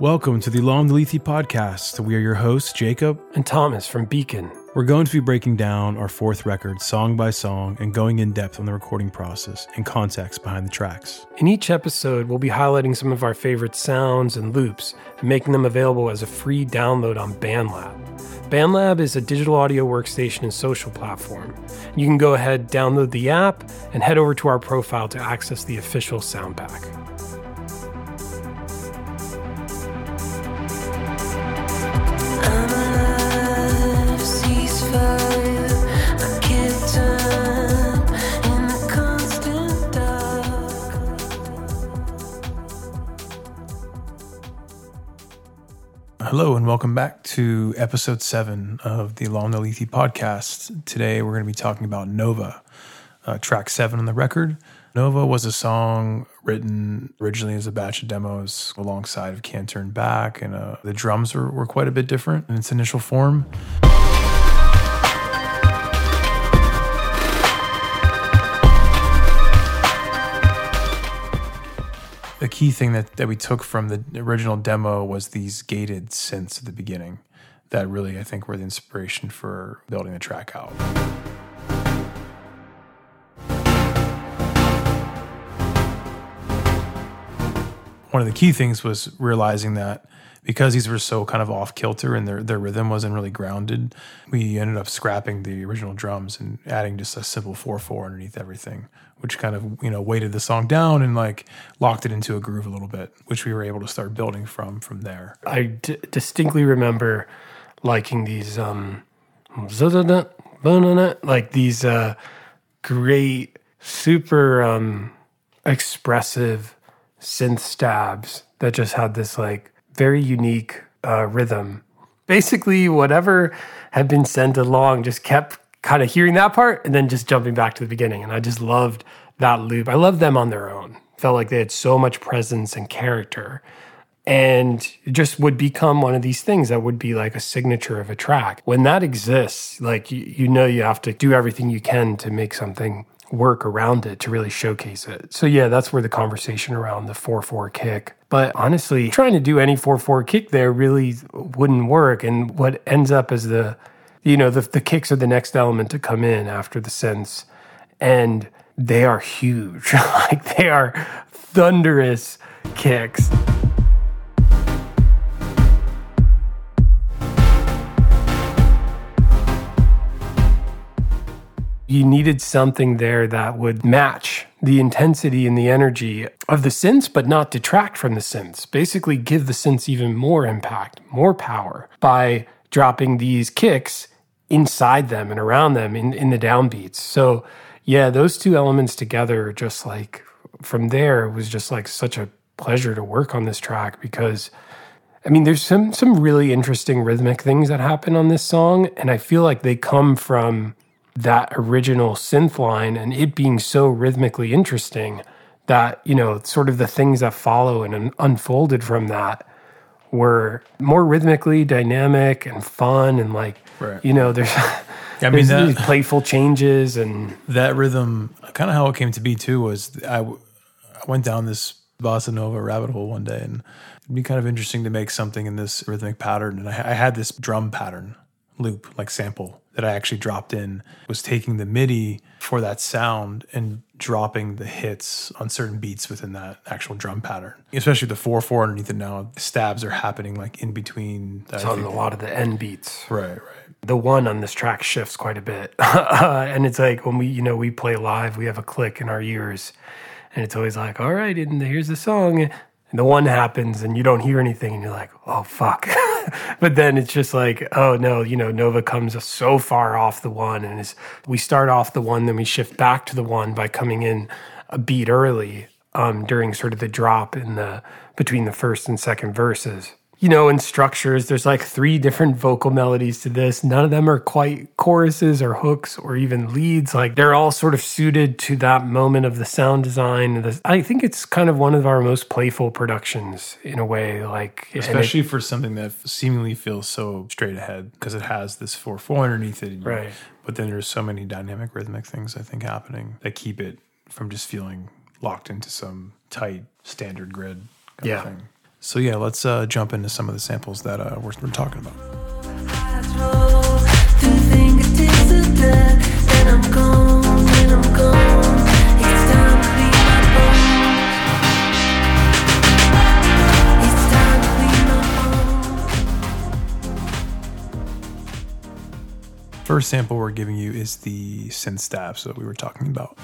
Welcome to the Along the Lethe podcast. We are your hosts, Jacob and Thomas from Beacon. We're going to be breaking down our fourth record song by song and going in depth on the recording process and context behind the tracks. In each episode, we'll be highlighting some of our favorite sounds and loops and making them available as a free download on BandLab. BandLab is a digital audio workstation and social platform. You can go ahead, download the app, and head over to our profile to access the official sound pack. Hello and welcome back to episode seven of the Along the Lethe podcast. Today we're going to be talking about Nova, uh, track seven on the record. Nova was a song written originally as a batch of demos alongside of Can't Turn Back, and uh, the drums were, were quite a bit different in its initial form. The key thing that, that we took from the original demo was these gated synths at the beginning that really I think were the inspiration for building the track out. One of the key things was realizing that because these were so kind of off kilter and their, their rhythm wasn't really grounded, we ended up scrapping the original drums and adding just a simple 4 4 underneath everything, which kind of, you know, weighted the song down and like locked it into a groove a little bit, which we were able to start building from from there. I d- distinctly remember liking these, um, like these uh, great, super um, expressive synth stabs that just had this like very unique uh, rhythm. Basically, whatever had been sent along just kept kind of hearing that part and then just jumping back to the beginning. And I just loved that loop. I loved them on their own. Felt like they had so much presence and character. And just would become one of these things that would be like a signature of a track. When that exists, like you, you know, you have to do everything you can to make something work around it to really showcase it. So yeah, that's where the conversation around the 4-4 kick. But honestly, trying to do any 4-4 kick there really wouldn't work. And what ends up as the you know, the the kicks are the next element to come in after the sense And they are huge. like they are thunderous kicks. You needed something there that would match the intensity and the energy of the synths, but not detract from the synths. Basically, give the synths even more impact, more power by dropping these kicks inside them and around them in, in the downbeats. So, yeah, those two elements together, just like from there, was just like such a pleasure to work on this track because. I mean, there's some some really interesting rhythmic things that happen on this song, and I feel like they come from that original synth line and it being so rhythmically interesting that, you know, sort of the things that follow and unfolded from that were more rhythmically dynamic and fun and like, right. you know, there's. I mean, that, these playful changes and that rhythm, kind of how it came to be too, was I, I went down this bossa nova rabbit hole one day and it'd be kind of interesting to make something in this rhythmic pattern. And I, I had this drum pattern loop, like sample that I actually dropped in was taking the MIDI for that sound and dropping the hits on certain beats within that actual drum pattern. Especially the 4 4 underneath it now, the stabs are happening like in between. It's on a lot of the end beats. Right, right. The one on this track shifts quite a bit. and it's like when we, you know, we play live, we have a click in our ears. And it's always like, all right, and here's the song. And the one happens and you don't hear anything and you're like, oh, fuck. but then it's just like, oh no, you know, Nova comes so far off the one, and is we start off the one, then we shift back to the one by coming in a beat early um, during sort of the drop in the between the first and second verses you know, in structures, there's like three different vocal melodies to this. None of them are quite choruses or hooks or even leads. Like they're all sort of suited to that moment of the sound design. I think it's kind of one of our most playful productions in a way. Like especially it, for something that seemingly feels so straight ahead because it has this four four underneath it, right? But then there's so many dynamic rhythmic things I think happening that keep it from just feeling locked into some tight standard grid. yeah. So yeah, let's uh, jump into some of the samples that uh, we're, we're talking about. First sample we're giving you is the synth stabs that we were talking about.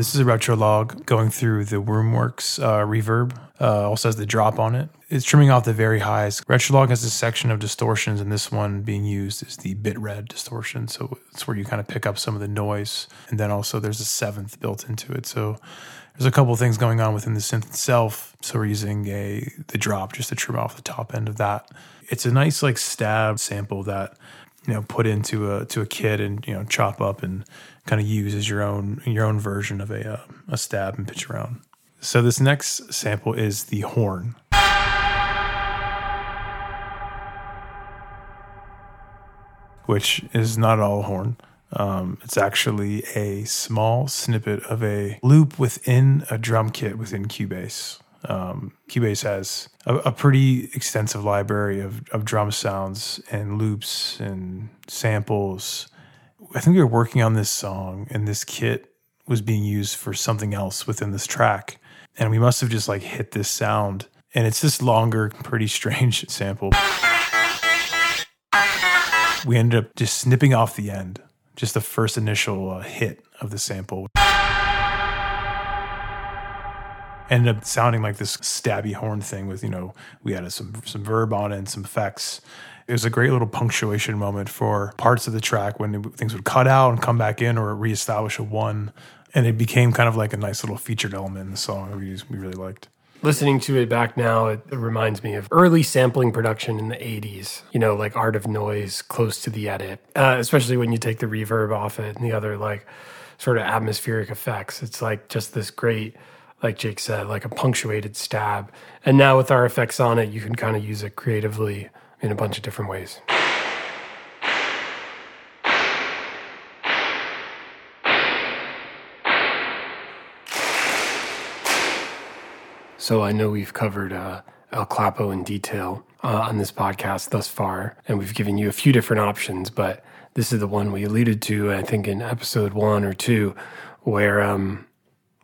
This is a Retrologue going through the Roomworks uh, reverb. Uh, also has the drop on it. It's trimming off the very highs. Retrologue has a section of distortions, and this one being used is the bit red distortion. So it's where you kind of pick up some of the noise, and then also there's a seventh built into it. So there's a couple things going on within the synth itself. So we're using a the drop just to trim off the top end of that. It's a nice like stab sample that you know put into a to a kit and you know chop up and kind of use as your own your own version of a uh, a stab and pitch around. So this next sample is the horn. Which is not all horn. Um, it's actually a small snippet of a loop within a drum kit within Cubase. Um, Cubase has a, a pretty extensive library of, of drum sounds and loops and samples. I think we were working on this song, and this kit was being used for something else within this track. And we must have just like hit this sound. And it's this longer, pretty strange sample. We ended up just snipping off the end, just the first initial uh, hit of the sample ended up sounding like this stabby horn thing with you know we had some some verb on it and some effects. It was a great little punctuation moment for parts of the track when things would cut out and come back in or reestablish a one. And it became kind of like a nice little featured element in the song we, we really liked. Listening to it back now, it, it reminds me of early sampling production in the 80s, you know, like Art of Noise, close to the edit, uh, especially when you take the reverb off it and the other like sort of atmospheric effects. It's like just this great, like Jake said, like a punctuated stab. And now with our effects on it, you can kind of use it creatively in a bunch of different ways. So I know we've covered uh, El Clapo in detail uh, on this podcast thus far, and we've given you a few different options, but this is the one we alluded to, I think, in episode one or two, where, um,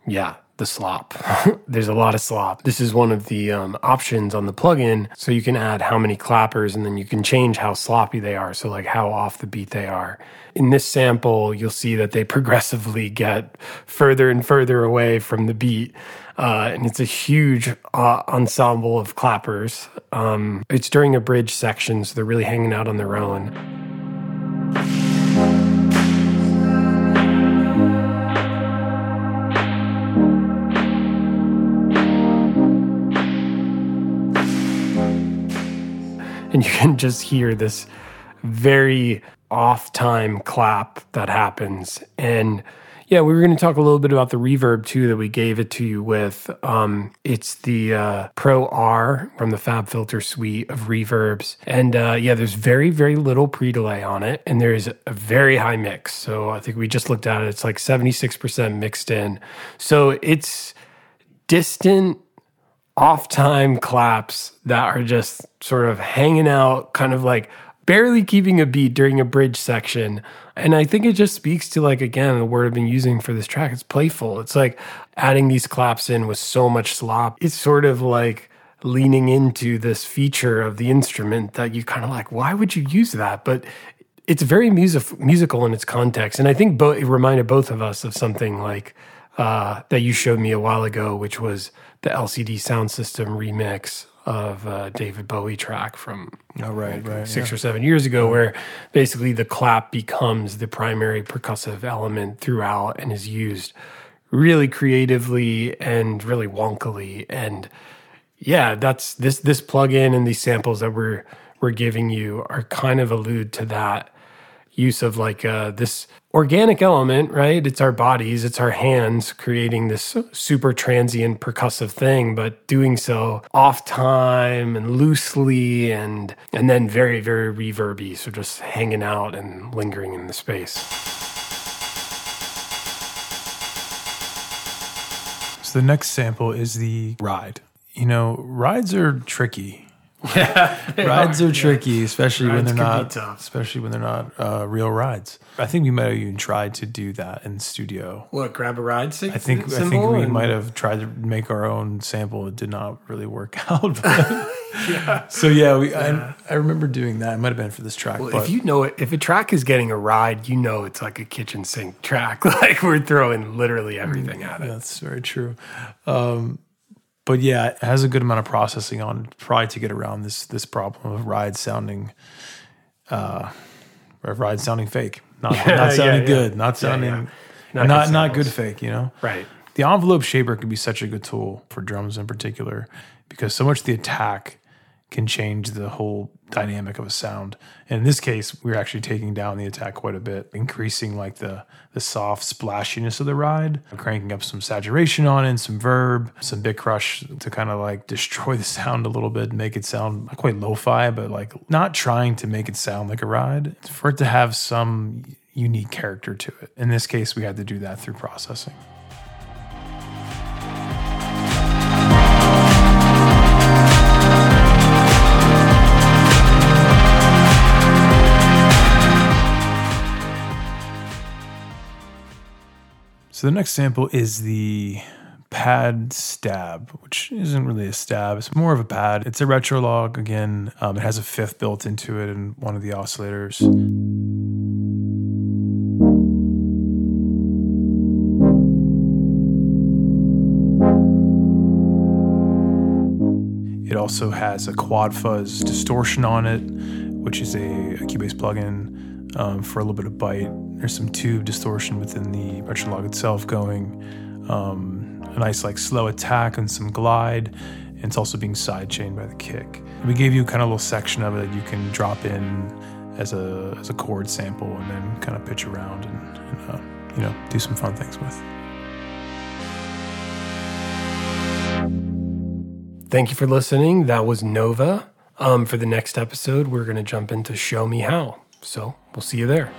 yeah, the slop. There's a lot of slop. This is one of the um, options on the plugin, so you can add how many clappers, and then you can change how sloppy they are, so like how off the beat they are. In this sample, you'll see that they progressively get further and further away from the beat. Uh, and it's a huge uh, ensemble of clappers. Um, it's during a bridge section, so they're really hanging out on their own. And you can just hear this very off time clap that happens. And yeah, we were going to talk a little bit about the reverb too that we gave it to you with. Um, it's the uh, Pro R from the Fab Filter suite of reverbs, and uh, yeah, there's very very little pre delay on it, and there's a very high mix. So I think we just looked at it; it's like 76% mixed in. So it's distant off time claps that are just sort of hanging out, kind of like barely keeping a beat during a bridge section. And I think it just speaks to, like, again, the word I've been using for this track. It's playful. It's like adding these claps in with so much slop. It's sort of like leaning into this feature of the instrument that you kind of like, why would you use that? But it's very music- musical in its context. And I think bo- it reminded both of us of something like uh, that you showed me a while ago, which was the LCD Soundsystem remix of a David Bowie track from oh right right six or seven years ago, where basically the clap becomes the primary percussive element throughout and is used really creatively and really wonkily. And yeah, that's this this plugin and these samples that we're we're giving you are kind of allude to that use of like uh, this organic element, right? It's our bodies, it's our hands creating this super transient percussive thing, but doing so off time and loosely and and then very very reverby, so just hanging out and lingering in the space. So the next sample is the ride. you know, rides are tricky. rides are tricky, especially when they're not, especially when they're not uh, real rides. I think we might have even tried to do that in studio. What grab a ride? Sig- I think I think we and- might have tried to make our own sample. It did not really work out. but- So yeah, we I, I remember doing that. It might have been for this track, Well, but if you know it, if a track is getting a ride, you know it's like a kitchen sink track. Like we're throwing literally everything at it. That's very true. Um, but yeah, it has a good amount of processing on it, probably to get around this this problem of ride sounding, uh, or ride sounding fake, not Yeah, not sounding yeah, good, yeah. not sounding, not Not not, good fake. You know, Right. the envelope shaper can be such a good tool for drums in particular because so much the attack can change the whole dynamic of a sound. And in this case, we're actually taking down the attack quite a bit, increasing like the the soft splashiness of the ride, cranking up some saturation on it, some verb, some bit crush to kind of like destroy the sound a little bit, make it sound quite lo-fi, but like not trying to make it sound like a ride, for it to have some unique character to it. In this case, we had to do that through processing. So the next sample is the pad stab, which isn't really a stab. It's more of a pad. It's a Retrologue again. Um, it has a fifth built into it in one of the oscillators. It also has a Quadrafuzz distortion on it, which is a, a Cubase plugin um, for a little bit of bite. There's some tube distortion within the Retrologue itself going, um, a nice like slow attack and some glide. And it's also being sidechained by the kick. We gave you kind of a little section of it that you can drop in as a as a chord sample and then kind of pitch around and, and uh, you know do some fun things with. Thank you for listening. That was Nova. Um, for the next episode, we're going to jump into Show Me How. So we'll see you there.